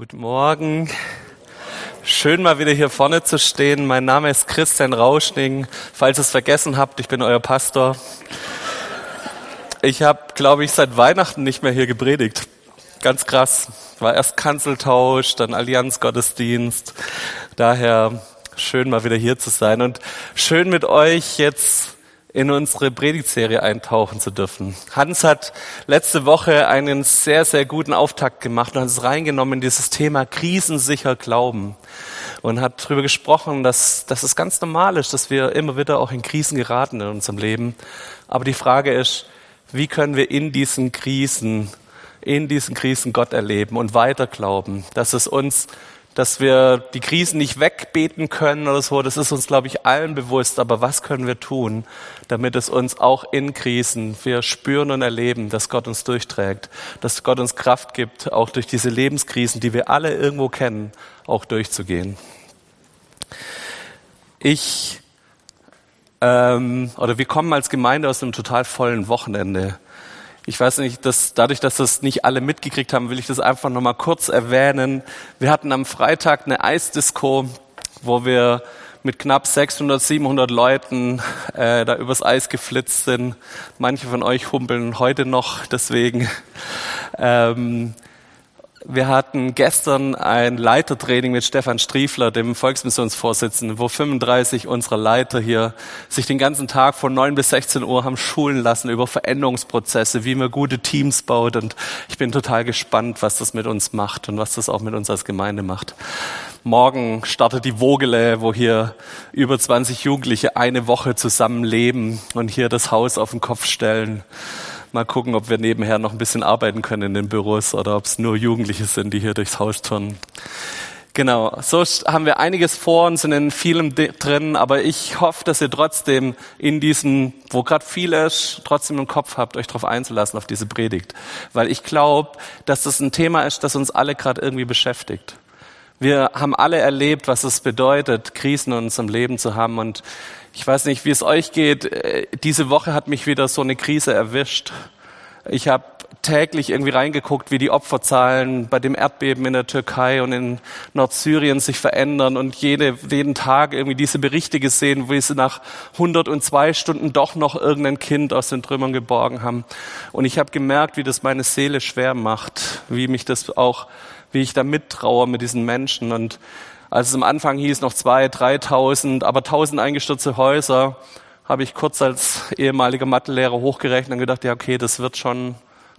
Guten Morgen. Schön mal wieder hier vorne zu stehen. Mein Name ist Christian Rauschning. Falls ihr es vergessen habt, ich bin euer Pastor. Ich habe, glaube ich, seit Weihnachten nicht mehr hier gepredigt. Ganz krass. War erst Kanzeltausch, dann Allianzgottesdienst. Daher schön mal wieder hier zu sein und schön mit euch jetzt in unsere Predigtserie eintauchen zu dürfen. Hans hat letzte Woche einen sehr, sehr guten Auftakt gemacht und hat es reingenommen in dieses Thema krisensicher Glauben und hat darüber gesprochen, dass, dass es ganz normal ist, dass wir immer wieder auch in Krisen geraten in unserem Leben. Aber die Frage ist, wie können wir in diesen Krisen, in diesen Krisen Gott erleben und weiter glauben, dass es uns dass wir die Krisen nicht wegbeten können oder so, das ist uns, glaube ich, allen bewusst. Aber was können wir tun, damit es uns auch in Krisen, wir spüren und erleben, dass Gott uns durchträgt, dass Gott uns Kraft gibt, auch durch diese Lebenskrisen, die wir alle irgendwo kennen, auch durchzugehen. Ich ähm, oder wir kommen als Gemeinde aus einem total vollen Wochenende. Ich weiß nicht, dass dadurch, dass das nicht alle mitgekriegt haben, will ich das einfach nochmal kurz erwähnen. Wir hatten am Freitag eine Eisdisco, wo wir mit knapp 600, 700 Leuten äh, da übers Eis geflitzt sind. Manche von euch humpeln heute noch, deswegen. Ähm, wir hatten gestern ein Leitertraining mit Stefan Striefler, dem Volksmissionsvorsitzenden, wo 35 unserer Leiter hier sich den ganzen Tag von 9 bis 16 Uhr haben schulen lassen über Veränderungsprozesse, wie man gute Teams baut. Und ich bin total gespannt, was das mit uns macht und was das auch mit uns als Gemeinde macht. Morgen startet die Vogele, wo hier über 20 Jugendliche eine Woche zusammen leben und hier das Haus auf den Kopf stellen. Mal gucken, ob wir nebenher noch ein bisschen arbeiten können in den Büros oder ob es nur Jugendliche sind, die hier durchs Haus turnen. Genau, so haben wir einiges vor und sind in vielem drin, aber ich hoffe, dass ihr trotzdem in diesem, wo gerade viel ist, trotzdem im Kopf habt, euch darauf einzulassen, auf diese Predigt. Weil ich glaube, dass das ein Thema ist, das uns alle gerade irgendwie beschäftigt. Wir haben alle erlebt, was es bedeutet, Krisen in unserem Leben zu haben und ich weiß nicht, wie es euch geht. Äh, diese Woche hat mich wieder so eine Krise erwischt. Ich habe täglich irgendwie reingeguckt, wie die Opferzahlen bei dem Erdbeben in der Türkei und in Nordsyrien sich verändern und jede, jeden Tag irgendwie diese Berichte gesehen, wie sie nach 102 Stunden doch noch irgendein Kind aus den Trümmern geborgen haben. Und ich habe gemerkt, wie das meine Seele schwer macht, wie mich das auch, wie ich da mittraue mit diesen Menschen und als es am Anfang hieß, noch zwei, dreitausend, aber tausend eingestürzte Häuser, habe ich kurz als ehemaliger Mathelehrer hochgerechnet und gedacht, ja, okay, das wird schon,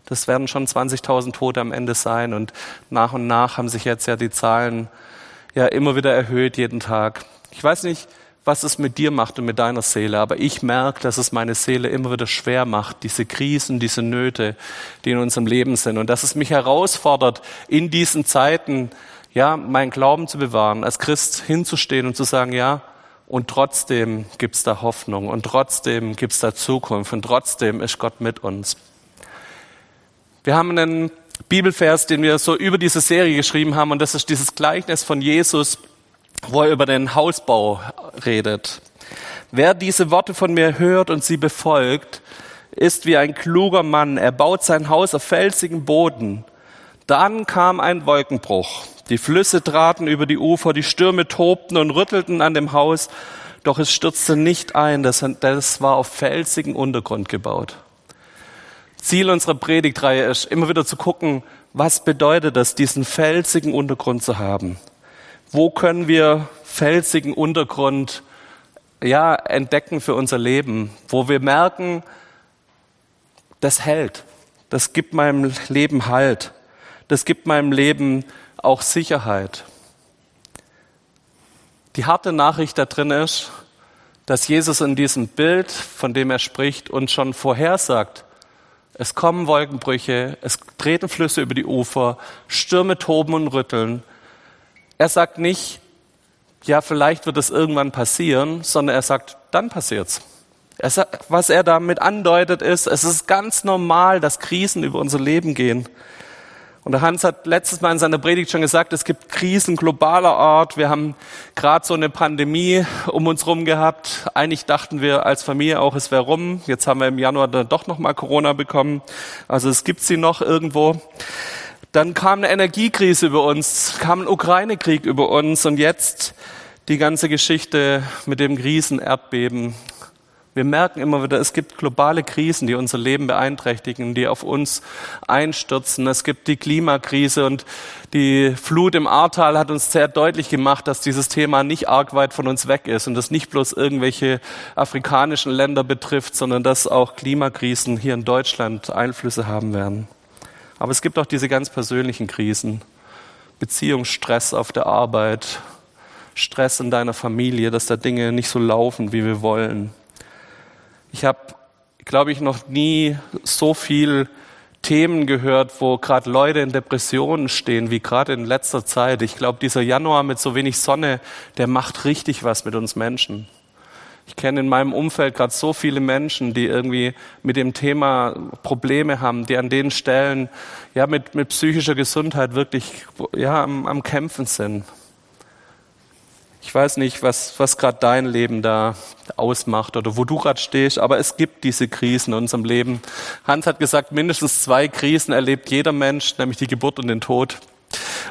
das werden schon 20.000 Tote am Ende sein. Und nach und nach haben sich jetzt ja die Zahlen ja immer wieder erhöht, jeden Tag. Ich weiß nicht, was es mit dir macht und mit deiner Seele, aber ich merke, dass es meine Seele immer wieder schwer macht, diese Krisen, diese Nöte, die in unserem Leben sind. Und dass es mich herausfordert, in diesen Zeiten ja, meinen Glauben zu bewahren, als Christ hinzustehen und zu sagen, ja, und trotzdem gibt's da Hoffnung und trotzdem gibt's da Zukunft und trotzdem ist Gott mit uns. Wir haben einen Bibelvers, den wir so über diese Serie geschrieben haben und das ist dieses Gleichnis von Jesus, wo er über den Hausbau redet. Wer diese Worte von mir hört und sie befolgt, ist wie ein kluger Mann. Er baut sein Haus auf felsigen Boden. Dann kam ein Wolkenbruch die Flüsse traten über die Ufer, die Stürme tobten und rüttelten an dem Haus, doch es stürzte nicht ein, das, das war auf felsigen Untergrund gebaut. Ziel unserer Predigtreihe ist, immer wieder zu gucken, was bedeutet das, diesen felsigen Untergrund zu haben? Wo können wir felsigen Untergrund ja, entdecken für unser Leben, wo wir merken, das hält, das gibt meinem Leben Halt, das gibt meinem Leben auch Sicherheit. Die harte Nachricht da drin ist, dass Jesus in diesem Bild, von dem er spricht, uns schon vorhersagt, es kommen Wolkenbrüche, es treten Flüsse über die Ufer, Stürme toben und rütteln. Er sagt nicht, ja, vielleicht wird es irgendwann passieren, sondern er sagt, dann passiert's. Er sagt, was er damit andeutet ist, es ist ganz normal, dass Krisen über unser Leben gehen. Und der Hans hat letztes Mal in seiner Predigt schon gesagt, es gibt Krisen globaler Art. Wir haben gerade so eine Pandemie um uns rum gehabt. Eigentlich dachten wir als Familie auch, es wäre rum. Jetzt haben wir im Januar dann doch noch mal Corona bekommen. Also es gibt sie noch irgendwo. Dann kam eine Energiekrise über uns, kam ein Ukraine-Krieg über uns und jetzt die ganze Geschichte mit dem Riesenerdbeben wir merken immer wieder, es gibt globale Krisen, die unser Leben beeinträchtigen, die auf uns einstürzen. Es gibt die Klimakrise und die Flut im Ahrtal hat uns sehr deutlich gemacht, dass dieses Thema nicht arg weit von uns weg ist und das nicht bloß irgendwelche afrikanischen Länder betrifft, sondern dass auch Klimakrisen hier in Deutschland Einflüsse haben werden. Aber es gibt auch diese ganz persönlichen Krisen. Beziehungsstress auf der Arbeit, Stress in deiner Familie, dass da Dinge nicht so laufen, wie wir wollen ich habe, glaube ich, noch nie so viel Themen gehört, wo gerade Leute in Depressionen stehen, wie gerade in letzter Zeit. Ich glaube, dieser Januar mit so wenig Sonne, der macht richtig was mit uns Menschen. Ich kenne in meinem Umfeld gerade so viele Menschen, die irgendwie mit dem Thema Probleme haben, die an den Stellen ja mit, mit psychischer Gesundheit wirklich ja am, am Kämpfen sind. Ich weiß nicht, was, was gerade dein Leben da ausmacht oder wo du gerade stehst, aber es gibt diese Krisen in unserem Leben. Hans hat gesagt, mindestens zwei Krisen erlebt jeder Mensch, nämlich die Geburt und den Tod.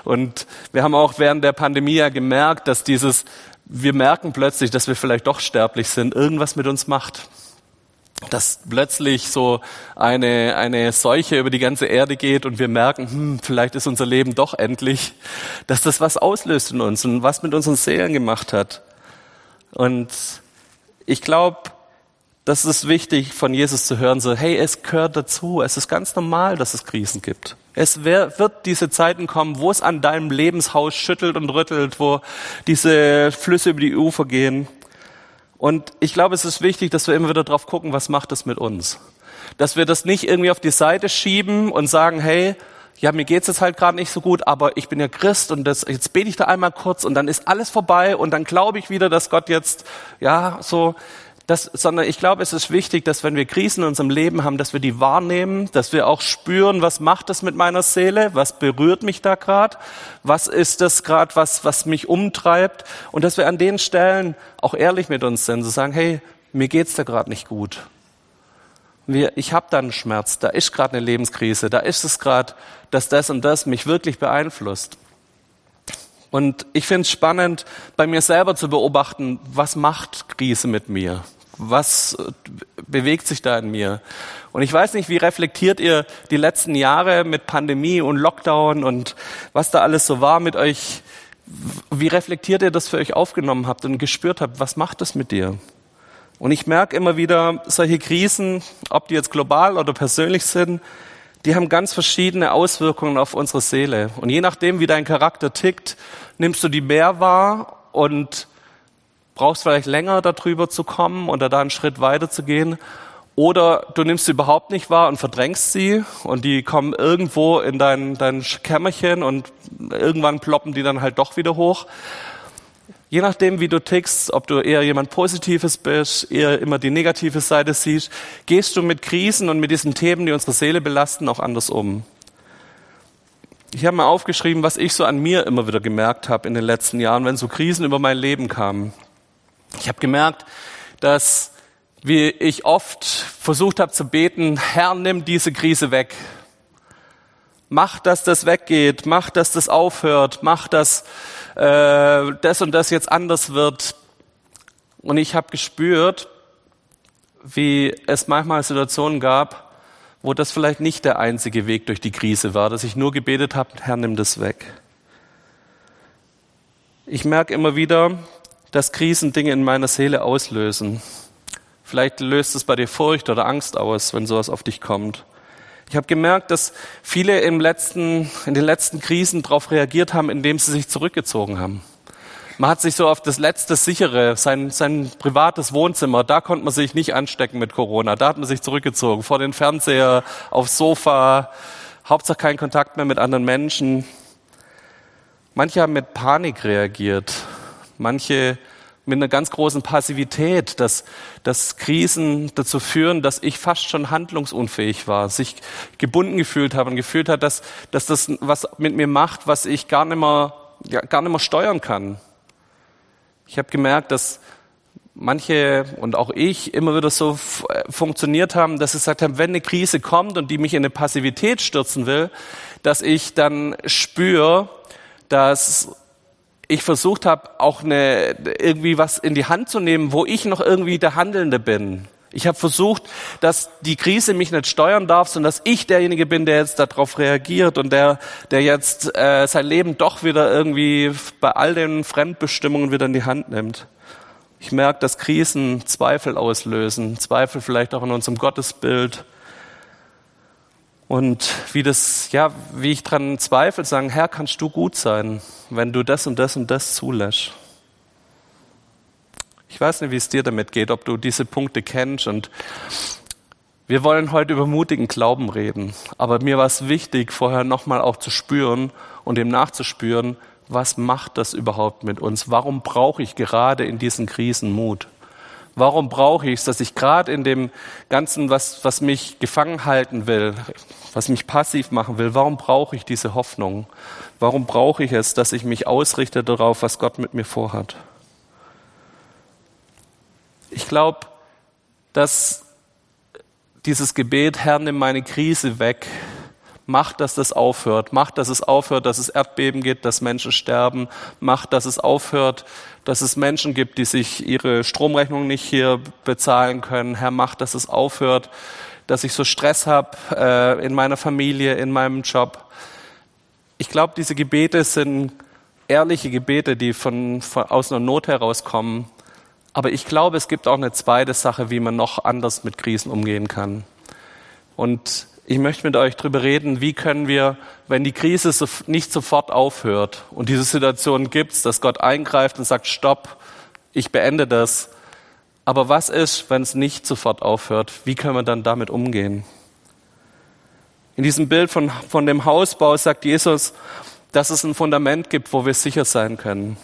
Und wir haben auch während der Pandemie ja gemerkt, dass dieses, wir merken plötzlich, dass wir vielleicht doch sterblich sind, irgendwas mit uns macht dass plötzlich so eine, eine Seuche über die ganze Erde geht und wir merken, hm, vielleicht ist unser Leben doch endlich, dass das was auslöst in uns und was mit unseren Seelen gemacht hat. Und ich glaube, das ist wichtig von Jesus zu hören, so, hey, es gehört dazu, es ist ganz normal, dass es Krisen gibt. Es wird diese Zeiten kommen, wo es an deinem Lebenshaus schüttelt und rüttelt, wo diese Flüsse über die Ufer gehen. Und ich glaube, es ist wichtig, dass wir immer wieder drauf gucken, was macht das mit uns. Dass wir das nicht irgendwie auf die Seite schieben und sagen, hey, ja, mir geht's jetzt halt gerade nicht so gut, aber ich bin ja Christ und das, jetzt bete ich da einmal kurz und dann ist alles vorbei und dann glaube ich wieder, dass Gott jetzt, ja, so, das, sondern ich glaube, es ist wichtig, dass wenn wir Krisen in unserem Leben haben, dass wir die wahrnehmen, dass wir auch spüren, was macht das mit meiner Seele, was berührt mich da gerade, was ist das gerade, was, was mich umtreibt und dass wir an den Stellen auch ehrlich mit uns sind, zu sagen, hey, mir geht's da gerade nicht gut. Wir, ich habe da einen Schmerz, da ist gerade eine Lebenskrise, da ist es gerade, dass das und das mich wirklich beeinflusst. Und ich finde es spannend, bei mir selber zu beobachten, was macht Krise mit mir? Was äh, bewegt sich da in mir? Und ich weiß nicht, wie reflektiert ihr die letzten Jahre mit Pandemie und Lockdown und was da alles so war mit euch? Wie reflektiert ihr das für euch aufgenommen habt und gespürt habt? Was macht das mit dir? Und ich merke immer wieder, solche Krisen, ob die jetzt global oder persönlich sind, die haben ganz verschiedene Auswirkungen auf unsere Seele. Und je nachdem, wie dein Charakter tickt, nimmst du die mehr wahr und brauchst vielleicht länger darüber zu kommen oder da einen Schritt weiter zu gehen. Oder du nimmst sie überhaupt nicht wahr und verdrängst sie und die kommen irgendwo in dein, dein Kämmerchen und irgendwann ploppen die dann halt doch wieder hoch. Je nachdem, wie du tickst, ob du eher jemand Positives bist, eher immer die negative Seite siehst, gehst du mit Krisen und mit diesen Themen, die unsere Seele belasten, auch anders um. Ich habe mal aufgeschrieben, was ich so an mir immer wieder gemerkt habe in den letzten Jahren, wenn so Krisen über mein Leben kamen. Ich habe gemerkt, dass wie ich oft versucht habe zu beten, Herr, nimm diese Krise weg. Mach, dass das weggeht, mach, dass das aufhört, mach, dass äh, das und das jetzt anders wird. Und ich habe gespürt, wie es manchmal Situationen gab, wo das vielleicht nicht der einzige Weg durch die Krise war, dass ich nur gebetet habe, Herr, nimm das weg. Ich merke immer wieder, dass Krisen Dinge in meiner Seele auslösen. Vielleicht löst es bei dir Furcht oder Angst aus, wenn sowas auf dich kommt. Ich habe gemerkt, dass viele im letzten, in den letzten Krisen darauf reagiert haben, indem sie sich zurückgezogen haben. Man hat sich so auf das letzte sichere, sein, sein privates Wohnzimmer, da konnte man sich nicht anstecken mit Corona. Da hat man sich zurückgezogen, vor den Fernseher, aufs Sofa, Hauptsache kein Kontakt mehr mit anderen Menschen. Manche haben mit Panik reagiert manche mit einer ganz großen Passivität, dass, dass Krisen dazu führen, dass ich fast schon handlungsunfähig war, sich gebunden gefühlt habe und gefühlt hat, dass, dass das was mit mir macht, was ich gar nicht mehr, ja, gar nicht mehr steuern kann. Ich habe gemerkt, dass manche und auch ich immer wieder so funktioniert haben, dass sie gesagt haben, wenn eine Krise kommt und die mich in eine Passivität stürzen will, dass ich dann spüre, dass ich versucht habe, auch eine, irgendwie was in die Hand zu nehmen, wo ich noch irgendwie der Handelnde bin. Ich habe versucht, dass die Krise mich nicht steuern darf, sondern dass ich derjenige bin, der jetzt darauf reagiert und der, der jetzt äh, sein Leben doch wieder irgendwie bei all den Fremdbestimmungen wieder in die Hand nimmt. Ich merke, dass Krisen Zweifel auslösen, Zweifel vielleicht auch in unserem Gottesbild. Und wie das, ja, wie ich dran zweifle, sagen, Herr, kannst du gut sein, wenn du das und das und das zulässt. Ich weiß nicht, wie es dir damit geht, ob du diese Punkte kennst und wir wollen heute über mutigen Glauben reden. Aber mir war es wichtig, vorher nochmal auch zu spüren und dem nachzuspüren, was macht das überhaupt mit uns? Warum brauche ich gerade in diesen Krisen Mut? Warum brauche ich es, dass ich gerade in dem Ganzen, was, was mich gefangen halten will, was mich passiv machen will, warum brauche ich diese Hoffnung? Warum brauche ich es, dass ich mich ausrichte darauf, was Gott mit mir vorhat? Ich glaube, dass dieses Gebet, Herr, nimm meine Krise weg, macht, dass das aufhört, macht, dass es aufhört, dass es Erdbeben gibt, dass Menschen sterben, macht, dass es aufhört, dass es Menschen gibt, die sich ihre Stromrechnung nicht hier bezahlen können. Herr, macht, dass es aufhört, dass ich so Stress habe äh, in meiner Familie, in meinem Job. Ich glaube, diese Gebete sind ehrliche Gebete, die von, von aus einer Not herauskommen. Aber ich glaube, es gibt auch eine zweite Sache, wie man noch anders mit Krisen umgehen kann. Und ich möchte mit euch darüber reden, wie können wir, wenn die Krise nicht sofort aufhört und diese Situation gibt, dass Gott eingreift und sagt, stopp, ich beende das. Aber was ist, wenn es nicht sofort aufhört? Wie können wir dann damit umgehen? In diesem Bild von, von dem Hausbau sagt Jesus, dass es ein Fundament gibt, wo wir sicher sein können.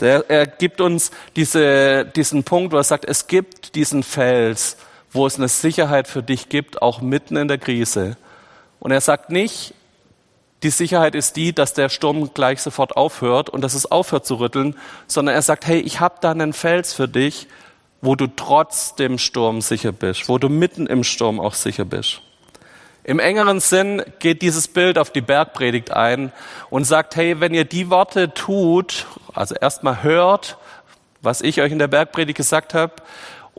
Der, er gibt uns diese, diesen Punkt, wo er sagt, es gibt diesen Fels, wo es eine Sicherheit für dich gibt, auch mitten in der Krise. Und er sagt nicht, die Sicherheit ist die, dass der Sturm gleich sofort aufhört und dass es aufhört zu rütteln, sondern er sagt, hey, ich habe da einen Fels für dich, wo du trotz dem Sturm sicher bist, wo du mitten im Sturm auch sicher bist. Im engeren Sinn geht dieses Bild auf die Bergpredigt ein und sagt, hey, wenn ihr die Worte tut, also erstmal hört, was ich euch in der Bergpredigt gesagt habe,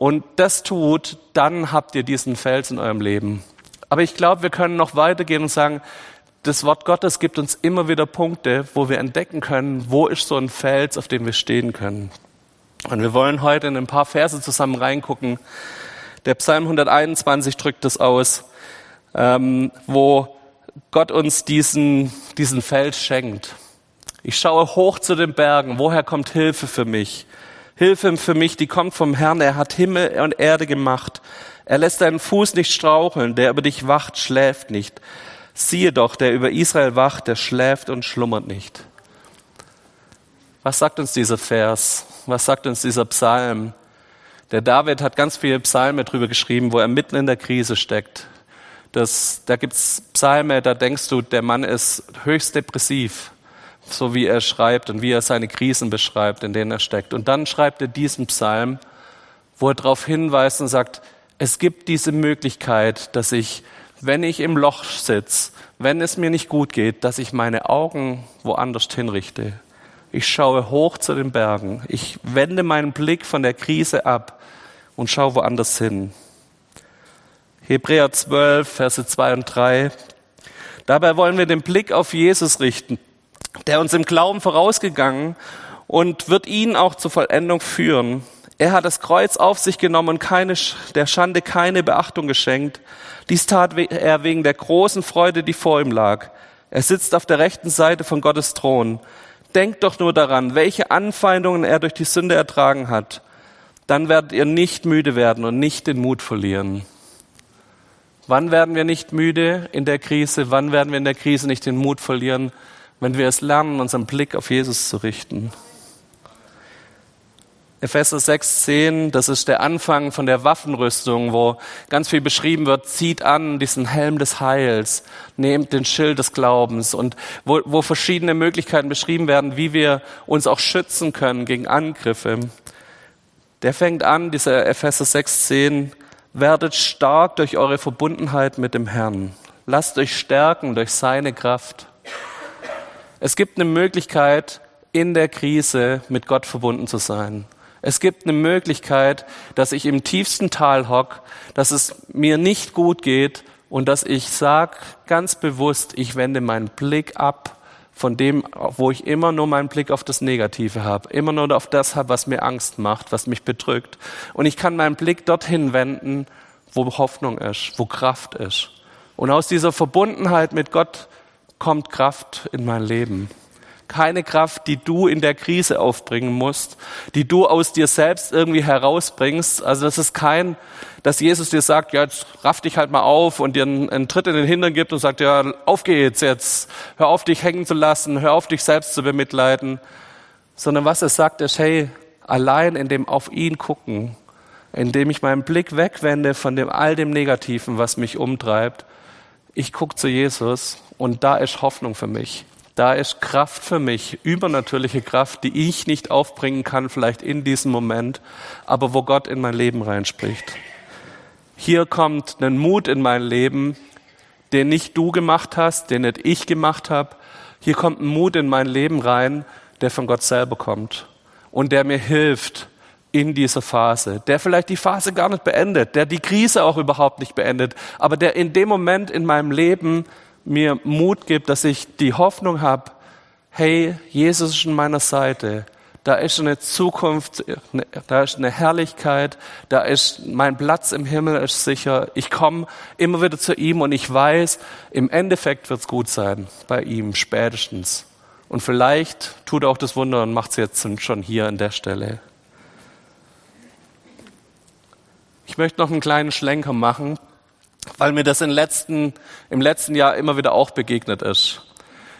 und das tut, dann habt ihr diesen Fels in eurem Leben. Aber ich glaube, wir können noch weitergehen und sagen, das Wort Gottes gibt uns immer wieder Punkte, wo wir entdecken können, wo ist so ein Fels, auf dem wir stehen können. Und wir wollen heute in ein paar Verse zusammen reingucken. Der Psalm 121 drückt das aus ähm, wo Gott uns diesen, diesen Feld schenkt. Ich schaue hoch zu den Bergen. Woher kommt Hilfe für mich? Hilfe für mich, die kommt vom Herrn. Er hat Himmel und Erde gemacht. Er lässt deinen Fuß nicht straucheln. Der über dich wacht, schläft nicht. Siehe doch, der über Israel wacht, der schläft und schlummert nicht. Was sagt uns dieser Vers? Was sagt uns dieser Psalm? Der David hat ganz viele Psalme drüber geschrieben, wo er mitten in der Krise steckt. Das, da gibt's Psalme, da denkst du, der Mann ist höchst depressiv, so wie er schreibt und wie er seine Krisen beschreibt, in denen er steckt. Und dann schreibt er diesen Psalm, wo er darauf hinweist und sagt, es gibt diese Möglichkeit, dass ich, wenn ich im Loch sitze, wenn es mir nicht gut geht, dass ich meine Augen woanders hinrichte. Ich schaue hoch zu den Bergen. Ich wende meinen Blick von der Krise ab und schaue woanders hin. Hebräer 12, Verse 2 und 3. Dabei wollen wir den Blick auf Jesus richten, der uns im Glauben vorausgegangen und wird ihn auch zur Vollendung führen. Er hat das Kreuz auf sich genommen und keine, der Schande keine Beachtung geschenkt. Dies tat er wegen der großen Freude, die vor ihm lag. Er sitzt auf der rechten Seite von Gottes Thron. Denkt doch nur daran, welche Anfeindungen er durch die Sünde ertragen hat. Dann werdet ihr nicht müde werden und nicht den Mut verlieren. Wann werden wir nicht müde in der Krise? Wann werden wir in der Krise nicht den Mut verlieren, wenn wir es lernen, unseren Blick auf Jesus zu richten? Epheser 6,10, das ist der Anfang von der Waffenrüstung, wo ganz viel beschrieben wird, zieht an diesen Helm des Heils, nehmt den Schild des Glaubens und wo, wo verschiedene Möglichkeiten beschrieben werden, wie wir uns auch schützen können gegen Angriffe. Der fängt an, dieser Epheser 6,10, werdet stark durch eure Verbundenheit mit dem Herrn. Lasst euch stärken durch seine Kraft. Es gibt eine Möglichkeit, in der Krise mit Gott verbunden zu sein. Es gibt eine Möglichkeit, dass ich im tiefsten Tal hock, dass es mir nicht gut geht und dass ich sag ganz bewusst, ich wende meinen Blick ab von dem, wo ich immer nur meinen Blick auf das Negative habe, immer nur auf das habe, was mir Angst macht, was mich bedrückt. Und ich kann meinen Blick dorthin wenden, wo Hoffnung ist, wo Kraft ist. Und aus dieser Verbundenheit mit Gott kommt Kraft in mein Leben. Keine Kraft, die du in der Krise aufbringen musst, die du aus dir selbst irgendwie herausbringst. Also das ist kein, dass Jesus dir sagt, ja, jetzt raff dich halt mal auf und dir einen, einen Tritt in den Hintern gibt und sagt, ja, auf geht's jetzt, hör auf dich hängen zu lassen, hör auf dich selbst zu bemitleiden, sondern was er sagt ist, hey, allein in dem auf ihn gucken, indem ich meinen Blick wegwende von dem all dem Negativen, was mich umtreibt, ich gucke zu Jesus und da ist Hoffnung für mich. Da ist Kraft für mich, übernatürliche Kraft, die ich nicht aufbringen kann, vielleicht in diesem Moment, aber wo Gott in mein Leben reinspricht. Hier kommt ein Mut in mein Leben, den nicht du gemacht hast, den nicht ich gemacht habe. Hier kommt ein Mut in mein Leben rein, der von Gott selber kommt und der mir hilft in dieser Phase, der vielleicht die Phase gar nicht beendet, der die Krise auch überhaupt nicht beendet, aber der in dem Moment in meinem Leben mir Mut gibt, dass ich die Hoffnung habe, hey, Jesus ist an meiner Seite. Da ist eine Zukunft, da ist eine Herrlichkeit, da ist mein Platz im Himmel ist sicher. Ich komme immer wieder zu ihm und ich weiß, im Endeffekt wird es gut sein bei ihm spätestens. Und vielleicht tut er auch das Wunder und macht es jetzt schon hier an der Stelle. Ich möchte noch einen kleinen Schlenker machen weil mir das im letzten, im letzten Jahr immer wieder auch begegnet ist,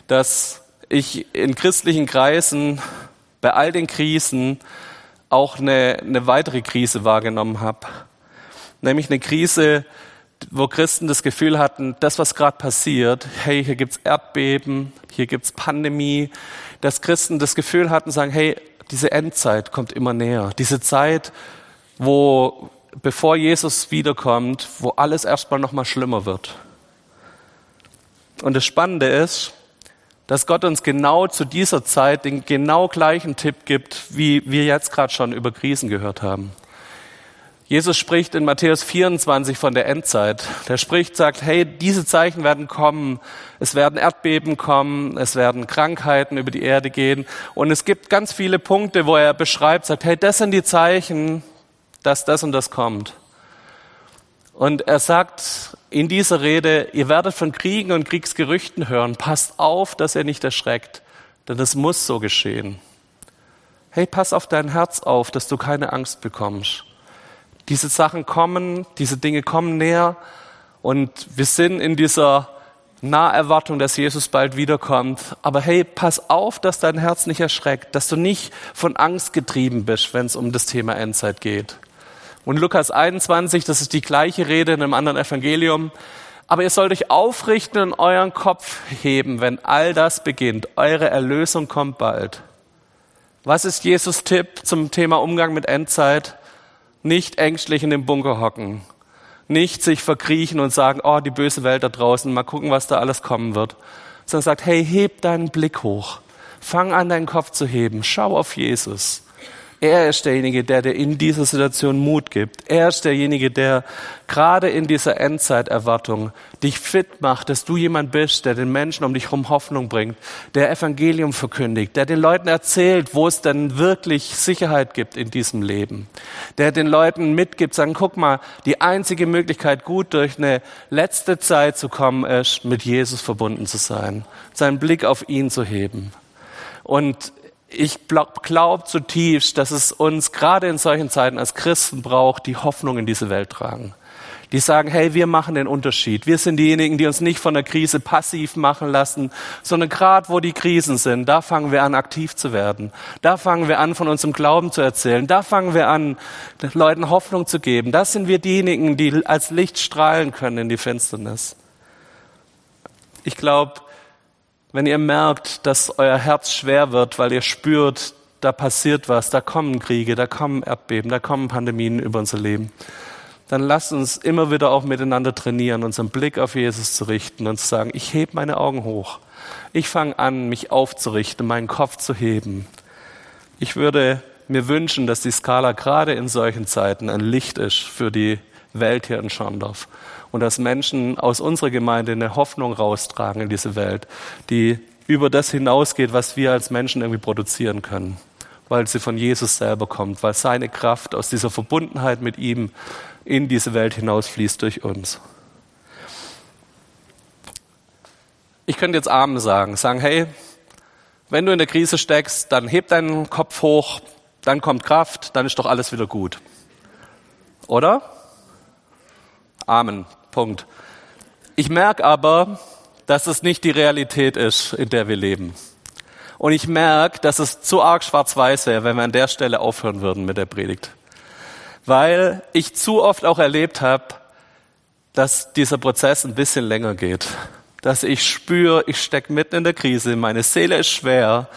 dass ich in christlichen Kreisen bei all den Krisen auch eine, eine weitere Krise wahrgenommen habe. Nämlich eine Krise, wo Christen das Gefühl hatten, das, was gerade passiert, hey, hier gibt's Erdbeben, hier gibt's Pandemie, dass Christen das Gefühl hatten, sagen, hey, diese Endzeit kommt immer näher. Diese Zeit, wo bevor Jesus wiederkommt, wo alles erstmal noch mal schlimmer wird. Und das Spannende ist, dass Gott uns genau zu dieser Zeit den genau gleichen Tipp gibt, wie wir jetzt gerade schon über Krisen gehört haben. Jesus spricht in Matthäus 24 von der Endzeit. Der spricht, sagt, hey, diese Zeichen werden kommen. Es werden Erdbeben kommen. Es werden Krankheiten über die Erde gehen. Und es gibt ganz viele Punkte, wo er beschreibt, sagt, hey, das sind die Zeichen, dass das und das kommt. Und er sagt in dieser Rede, ihr werdet von Kriegen und Kriegsgerüchten hören. Passt auf, dass ihr nicht erschreckt, denn es muss so geschehen. Hey, pass auf dein Herz auf, dass du keine Angst bekommst. Diese Sachen kommen, diese Dinge kommen näher und wir sind in dieser Naherwartung, dass Jesus bald wiederkommt. Aber hey, pass auf, dass dein Herz nicht erschreckt, dass du nicht von Angst getrieben bist, wenn es um das Thema Endzeit geht. Und Lukas 21, das ist die gleiche Rede in einem anderen Evangelium. Aber ihr sollt euch aufrichten und euren Kopf heben, wenn all das beginnt. Eure Erlösung kommt bald. Was ist Jesus Tipp zum Thema Umgang mit Endzeit? Nicht ängstlich in den Bunker hocken. Nicht sich verkriechen und sagen, oh, die böse Welt da draußen, mal gucken, was da alles kommen wird. Sondern sagt, hey, heb deinen Blick hoch. Fang an, deinen Kopf zu heben. Schau auf Jesus. Er ist derjenige, der dir in dieser Situation Mut gibt. Er ist derjenige, der gerade in dieser Endzeiterwartung dich fit macht, dass du jemand bist, der den Menschen um dich herum Hoffnung bringt, der Evangelium verkündigt, der den Leuten erzählt, wo es denn wirklich Sicherheit gibt in diesem Leben, der den Leuten mitgibt, sagen, guck mal, die einzige Möglichkeit, gut durch eine letzte Zeit zu kommen, ist, mit Jesus verbunden zu sein, seinen Blick auf ihn zu heben. Und ich glaube glaub zutiefst, dass es uns gerade in solchen Zeiten als Christen braucht, die Hoffnung in diese Welt tragen. Die sagen, hey, wir machen den Unterschied. Wir sind diejenigen, die uns nicht von der Krise passiv machen lassen, sondern gerade wo die Krisen sind, da fangen wir an, aktiv zu werden. Da fangen wir an, von unserem Glauben zu erzählen. Da fangen wir an, Leuten Hoffnung zu geben. Das sind wir diejenigen, die als Licht strahlen können in die Finsternis. Ich glaube, wenn ihr merkt, dass euer Herz schwer wird, weil ihr spürt, da passiert was, da kommen Kriege, da kommen Erdbeben, da kommen Pandemien über unser Leben, dann lasst uns immer wieder auch miteinander trainieren, unseren Blick auf Jesus zu richten und zu sagen, ich heb meine Augen hoch. Ich fange an, mich aufzurichten, meinen Kopf zu heben. Ich würde mir wünschen, dass die Skala gerade in solchen Zeiten ein Licht ist für die Welt hier in Schorndorf. Und dass Menschen aus unserer Gemeinde eine Hoffnung raustragen in diese Welt, die über das hinausgeht, was wir als Menschen irgendwie produzieren können. Weil sie von Jesus selber kommt, weil seine Kraft aus dieser Verbundenheit mit ihm in diese Welt hinausfließt durch uns. Ich könnte jetzt Amen sagen, sagen, hey, wenn du in der Krise steckst, dann heb deinen Kopf hoch, dann kommt Kraft, dann ist doch alles wieder gut. Oder? Amen. Punkt. Ich merke aber, dass es nicht die Realität ist, in der wir leben. Und ich merke, dass es zu arg schwarz-weiß wäre, wenn wir an der Stelle aufhören würden mit der Predigt. Weil ich zu oft auch erlebt habe, dass dieser Prozess ein bisschen länger geht. Dass ich spüre, ich stecke mitten in der Krise, meine Seele ist schwer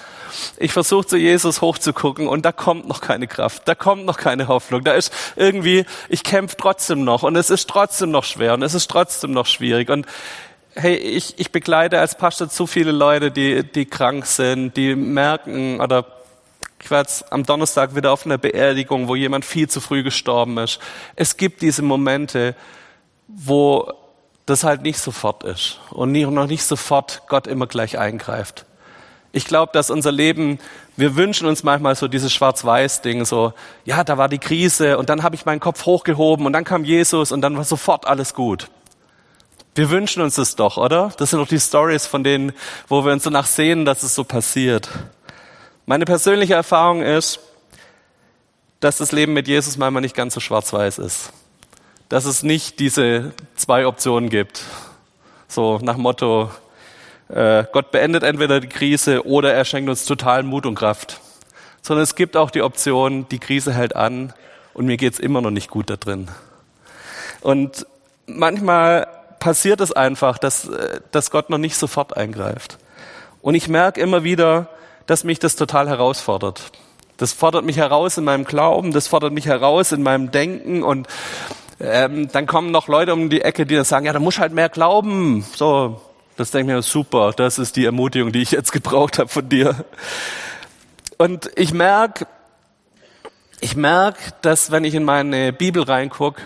ich versuche zu Jesus hochzugucken und da kommt noch keine Kraft, da kommt noch keine Hoffnung. Da ist irgendwie, ich kämpfe trotzdem noch und es ist trotzdem noch schwer und es ist trotzdem noch schwierig. Und hey, ich, ich begleite als Pastor zu viele Leute, die, die krank sind, die merken oder ich war jetzt am Donnerstag wieder auf einer Beerdigung, wo jemand viel zu früh gestorben ist. Es gibt diese Momente, wo das halt nicht sofort ist und noch nicht sofort Gott immer gleich eingreift. Ich glaube, dass unser Leben, wir wünschen uns manchmal so dieses Schwarz-Weiß-Ding, so, ja, da war die Krise und dann habe ich meinen Kopf hochgehoben und dann kam Jesus und dann war sofort alles gut. Wir wünschen uns das doch, oder? Das sind doch die Stories von denen, wo wir uns danach sehen, dass es so passiert. Meine persönliche Erfahrung ist, dass das Leben mit Jesus manchmal nicht ganz so schwarz-weiß ist. Dass es nicht diese zwei Optionen gibt. So nach Motto, äh, Gott beendet entweder die Krise oder er schenkt uns total Mut und Kraft. Sondern es gibt auch die Option, die Krise hält an und mir geht's immer noch nicht gut da drin. Und manchmal passiert es einfach, dass, äh, dass Gott noch nicht sofort eingreift. Und ich merke immer wieder, dass mich das total herausfordert. Das fordert mich heraus in meinem Glauben, das fordert mich heraus in meinem Denken und ähm, dann kommen noch Leute um die Ecke, die dann sagen, ja, da muss halt mehr glauben. So, das denke ich mir, super, das ist die Ermutigung, die ich jetzt gebraucht habe von dir. Und ich merke, ich merke, dass wenn ich in meine Bibel reingucke,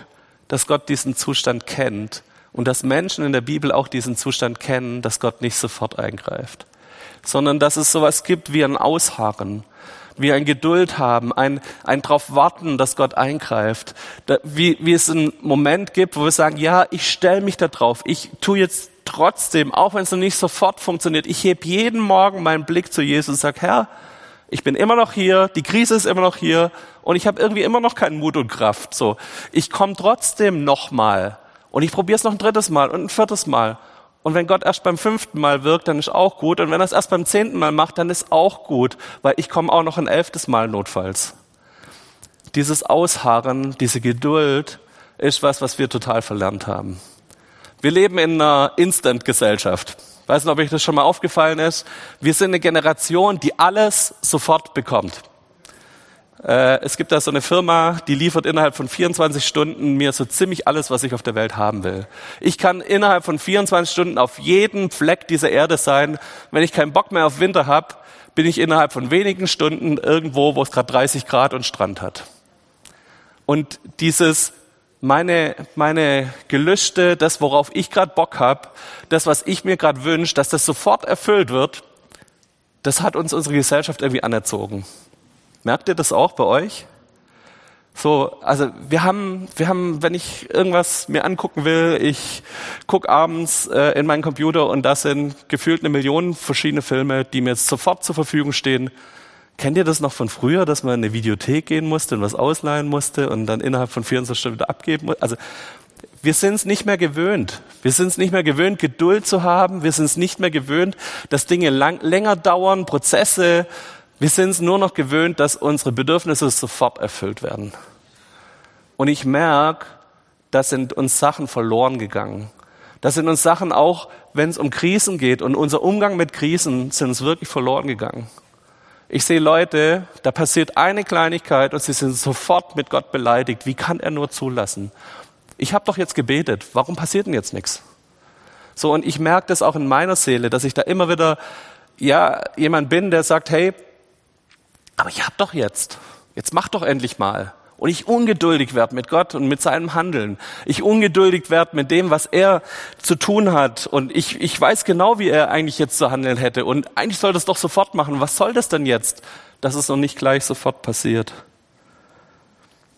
dass Gott diesen Zustand kennt und dass Menschen in der Bibel auch diesen Zustand kennen, dass Gott nicht sofort eingreift, sondern dass es sowas gibt wie ein Ausharren, wie ein Geduld haben, ein, ein drauf warten, dass Gott eingreift, wie, wie es einen Moment gibt, wo wir sagen, ja, ich stelle mich da drauf, ich tue jetzt trotzdem, auch wenn es noch nicht sofort funktioniert, ich heb jeden Morgen meinen Blick zu Jesus und sage, Herr, ich bin immer noch hier, die Krise ist immer noch hier und ich habe irgendwie immer noch keinen Mut und Kraft. So, ich komme trotzdem nochmal und ich probiere es noch ein drittes Mal und ein viertes Mal. Und wenn Gott erst beim fünften Mal wirkt, dann ist auch gut. Und wenn er es erst beim zehnten Mal macht, dann ist auch gut, weil ich komme auch noch ein elftes Mal notfalls. Dieses Ausharren, diese Geduld ist was, was wir total verlernt haben. Wir leben in einer Instant-Gesellschaft. Weiß nicht, ob euch das schon mal aufgefallen ist. Wir sind eine Generation, die alles sofort bekommt. Äh, es gibt da so eine Firma, die liefert innerhalb von 24 Stunden mir so ziemlich alles, was ich auf der Welt haben will. Ich kann innerhalb von 24 Stunden auf jedem Fleck dieser Erde sein. Wenn ich keinen Bock mehr auf Winter habe, bin ich innerhalb von wenigen Stunden irgendwo, wo es gerade 30 Grad und Strand hat. Und dieses meine, meine Gelüste, das, worauf ich gerade Bock habe, das, was ich mir gerade wünsche, dass das sofort erfüllt wird, das hat uns unsere Gesellschaft irgendwie anerzogen. Merkt ihr das auch bei euch? So, also wir haben, wir haben, wenn ich irgendwas mir angucken will, ich guck abends äh, in meinen Computer und das sind gefühlt eine Million verschiedene Filme, die mir jetzt sofort zur Verfügung stehen Kennt ihr das noch von früher, dass man in eine Videothek gehen musste und was ausleihen musste und dann innerhalb von 24 Stunden abgeben musste? Also wir sind es nicht mehr gewöhnt. Wir sind es nicht mehr gewöhnt, Geduld zu haben. Wir sind es nicht mehr gewöhnt, dass Dinge lang, länger dauern, Prozesse. Wir sind es nur noch gewöhnt, dass unsere Bedürfnisse sofort erfüllt werden. Und ich merke, da sind uns Sachen verloren gegangen. Da sind uns Sachen auch, wenn es um Krisen geht und unser Umgang mit Krisen, sind uns wirklich verloren gegangen. Ich sehe Leute, da passiert eine Kleinigkeit und sie sind sofort mit Gott beleidigt. Wie kann er nur zulassen? Ich habe doch jetzt gebetet, warum passiert denn jetzt nichts? So, und ich merke das auch in meiner Seele, dass ich da immer wieder, ja, jemand bin, der sagt, hey, aber ich hab doch jetzt, jetzt mach doch endlich mal. Und ich ungeduldig werde mit Gott und mit seinem Handeln. Ich ungeduldig werde mit dem, was er zu tun hat. Und ich, ich weiß genau, wie er eigentlich jetzt zu handeln hätte. Und eigentlich soll das doch sofort machen. Was soll das denn jetzt, dass es noch nicht gleich sofort passiert?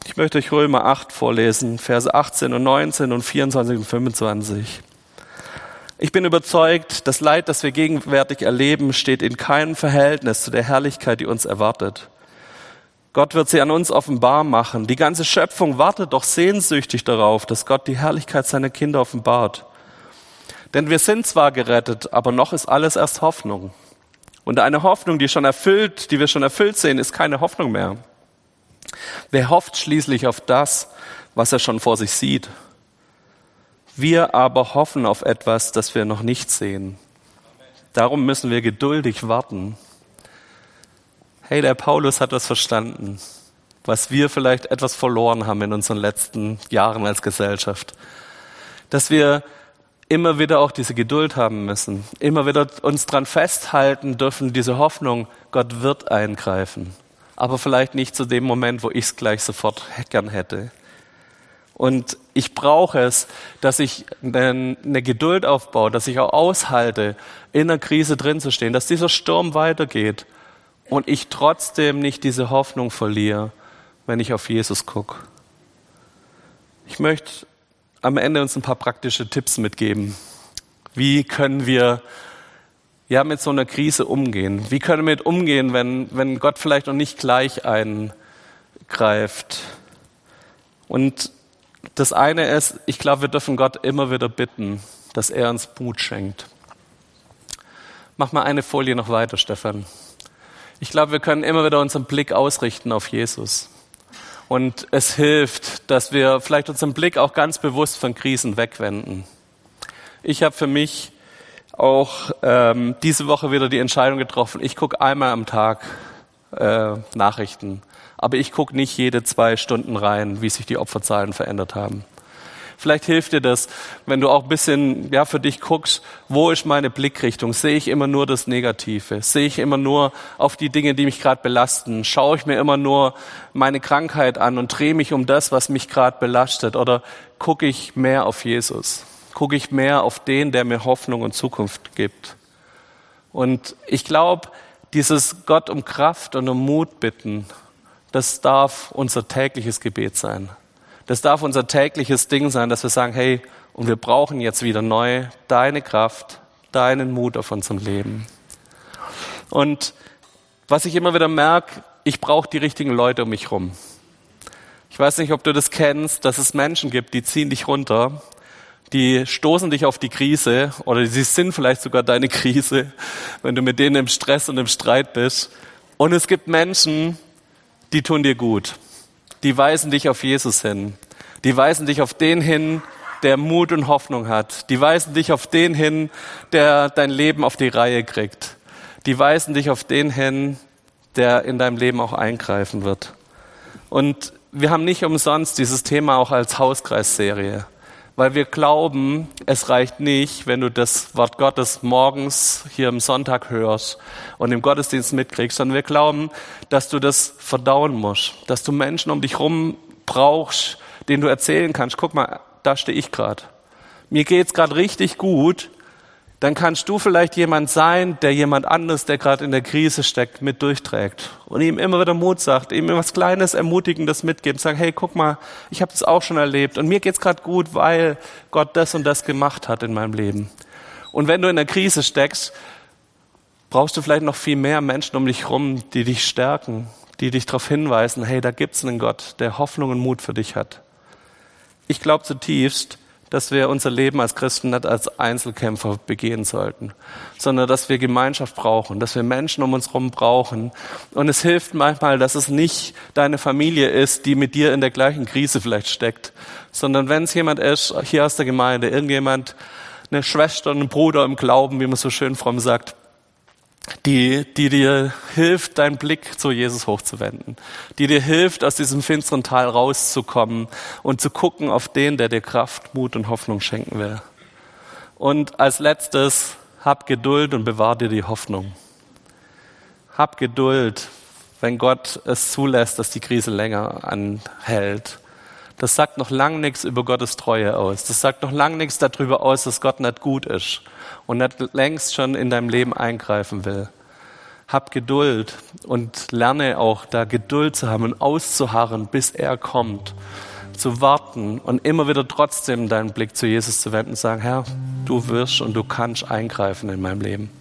Ich möchte euch Römer 8 vorlesen, Verse 18 und 19 und 24 und 25. Ich bin überzeugt, das Leid, das wir gegenwärtig erleben, steht in keinem Verhältnis zu der Herrlichkeit, die uns erwartet. Gott wird sie an uns offenbar machen. Die ganze Schöpfung wartet doch sehnsüchtig darauf, dass Gott die Herrlichkeit seiner Kinder offenbart. Denn wir sind zwar gerettet, aber noch ist alles erst Hoffnung. Und eine Hoffnung, die schon erfüllt, die wir schon erfüllt sehen, ist keine Hoffnung mehr. Wer hofft schließlich auf das, was er schon vor sich sieht? Wir aber hoffen auf etwas, das wir noch nicht sehen. Darum müssen wir geduldig warten. Hey, der Paulus hat das verstanden, was wir vielleicht etwas verloren haben in unseren letzten Jahren als Gesellschaft. Dass wir immer wieder auch diese Geduld haben müssen, immer wieder uns dran festhalten dürfen, diese Hoffnung, Gott wird eingreifen. Aber vielleicht nicht zu dem Moment, wo ich es gleich sofort gern hätte. Und ich brauche es, dass ich eine Geduld aufbaue, dass ich auch aushalte, in der Krise drin zu stehen, dass dieser Sturm weitergeht und ich trotzdem nicht diese Hoffnung verliere, wenn ich auf Jesus gucke. Ich möchte am Ende uns ein paar praktische Tipps mitgeben. Wie können wir ja mit so einer Krise umgehen? Wie können wir mit umgehen, wenn, wenn Gott vielleicht noch nicht gleich eingreift? Und das eine ist, ich glaube, wir dürfen Gott immer wieder bitten, dass er uns Mut schenkt. Mach mal eine Folie noch weiter, Stefan. Ich glaube, wir können immer wieder unseren Blick ausrichten auf Jesus. Und es hilft, dass wir vielleicht unseren Blick auch ganz bewusst von Krisen wegwenden. Ich habe für mich auch ähm, diese Woche wieder die Entscheidung getroffen, ich gucke einmal am Tag äh, Nachrichten aber ich gucke nicht jede zwei Stunden rein, wie sich die Opferzahlen verändert haben. Vielleicht hilft dir das, wenn du auch ein bisschen ja, für dich guckst, wo ist meine Blickrichtung? Sehe ich immer nur das Negative? Sehe ich immer nur auf die Dinge, die mich gerade belasten? Schaue ich mir immer nur meine Krankheit an und drehe mich um das, was mich gerade belastet? Oder gucke ich mehr auf Jesus? Gucke ich mehr auf den, der mir Hoffnung und Zukunft gibt? Und ich glaube, dieses Gott um Kraft und um Mut bitten das darf unser tägliches Gebet sein. Das darf unser tägliches Ding sein, dass wir sagen, hey, und wir brauchen jetzt wieder neu deine Kraft, deinen Mut auf unserem Leben. Und was ich immer wieder merke, ich brauche die richtigen Leute um mich rum. Ich weiß nicht, ob du das kennst, dass es Menschen gibt, die ziehen dich runter, die stoßen dich auf die Krise oder sie sind vielleicht sogar deine Krise, wenn du mit denen im Stress und im Streit bist. Und es gibt Menschen, die tun dir gut. Die weisen dich auf Jesus hin. Die weisen dich auf den hin, der Mut und Hoffnung hat. Die weisen dich auf den hin, der dein Leben auf die Reihe kriegt. Die weisen dich auf den hin, der in deinem Leben auch eingreifen wird. Und wir haben nicht umsonst dieses Thema auch als Hauskreisserie weil wir glauben, es reicht nicht, wenn du das Wort Gottes morgens hier am Sonntag hörst und im Gottesdienst mitkriegst, sondern wir glauben, dass du das verdauen musst, dass du Menschen um dich herum brauchst, denen du erzählen kannst, guck mal, da stehe ich gerade. Mir geht's gerade richtig gut dann kannst du vielleicht jemand sein, der jemand anderes, der gerade in der Krise steckt, mit durchträgt und ihm immer wieder Mut sagt, ihm was Kleines, Ermutigendes mitgeben, sagen, hey, guck mal, ich habe das auch schon erlebt und mir geht's gerade gut, weil Gott das und das gemacht hat in meinem Leben. Und wenn du in der Krise steckst, brauchst du vielleicht noch viel mehr Menschen um dich herum, die dich stärken, die dich darauf hinweisen, hey, da gibt's einen Gott, der Hoffnung und Mut für dich hat. Ich glaube zutiefst, dass wir unser Leben als Christen nicht als Einzelkämpfer begehen sollten, sondern dass wir Gemeinschaft brauchen, dass wir Menschen um uns herum brauchen. Und es hilft manchmal, dass es nicht deine Familie ist, die mit dir in der gleichen Krise vielleicht steckt, sondern wenn es jemand ist, hier aus der Gemeinde, irgendjemand, eine Schwester, ein Bruder im Glauben, wie man so schön fromm sagt, die, die dir hilft, deinen Blick zu Jesus hochzuwenden, die dir hilft, aus diesem finsteren Tal rauszukommen und zu gucken auf den, der dir Kraft, Mut und Hoffnung schenken will. Und als letztes, hab Geduld und bewahr dir die Hoffnung. Hab Geduld, wenn Gott es zulässt, dass die Krise länger anhält. Das sagt noch lang nichts über Gottes Treue aus. Das sagt noch lang nichts darüber aus, dass Gott nicht gut ist und nicht längst schon in deinem Leben eingreifen will. Hab Geduld und lerne auch da Geduld zu haben und auszuharren, bis er kommt. Zu warten und immer wieder trotzdem deinen Blick zu Jesus zu wenden und sagen, Herr, du wirst und du kannst eingreifen in meinem Leben.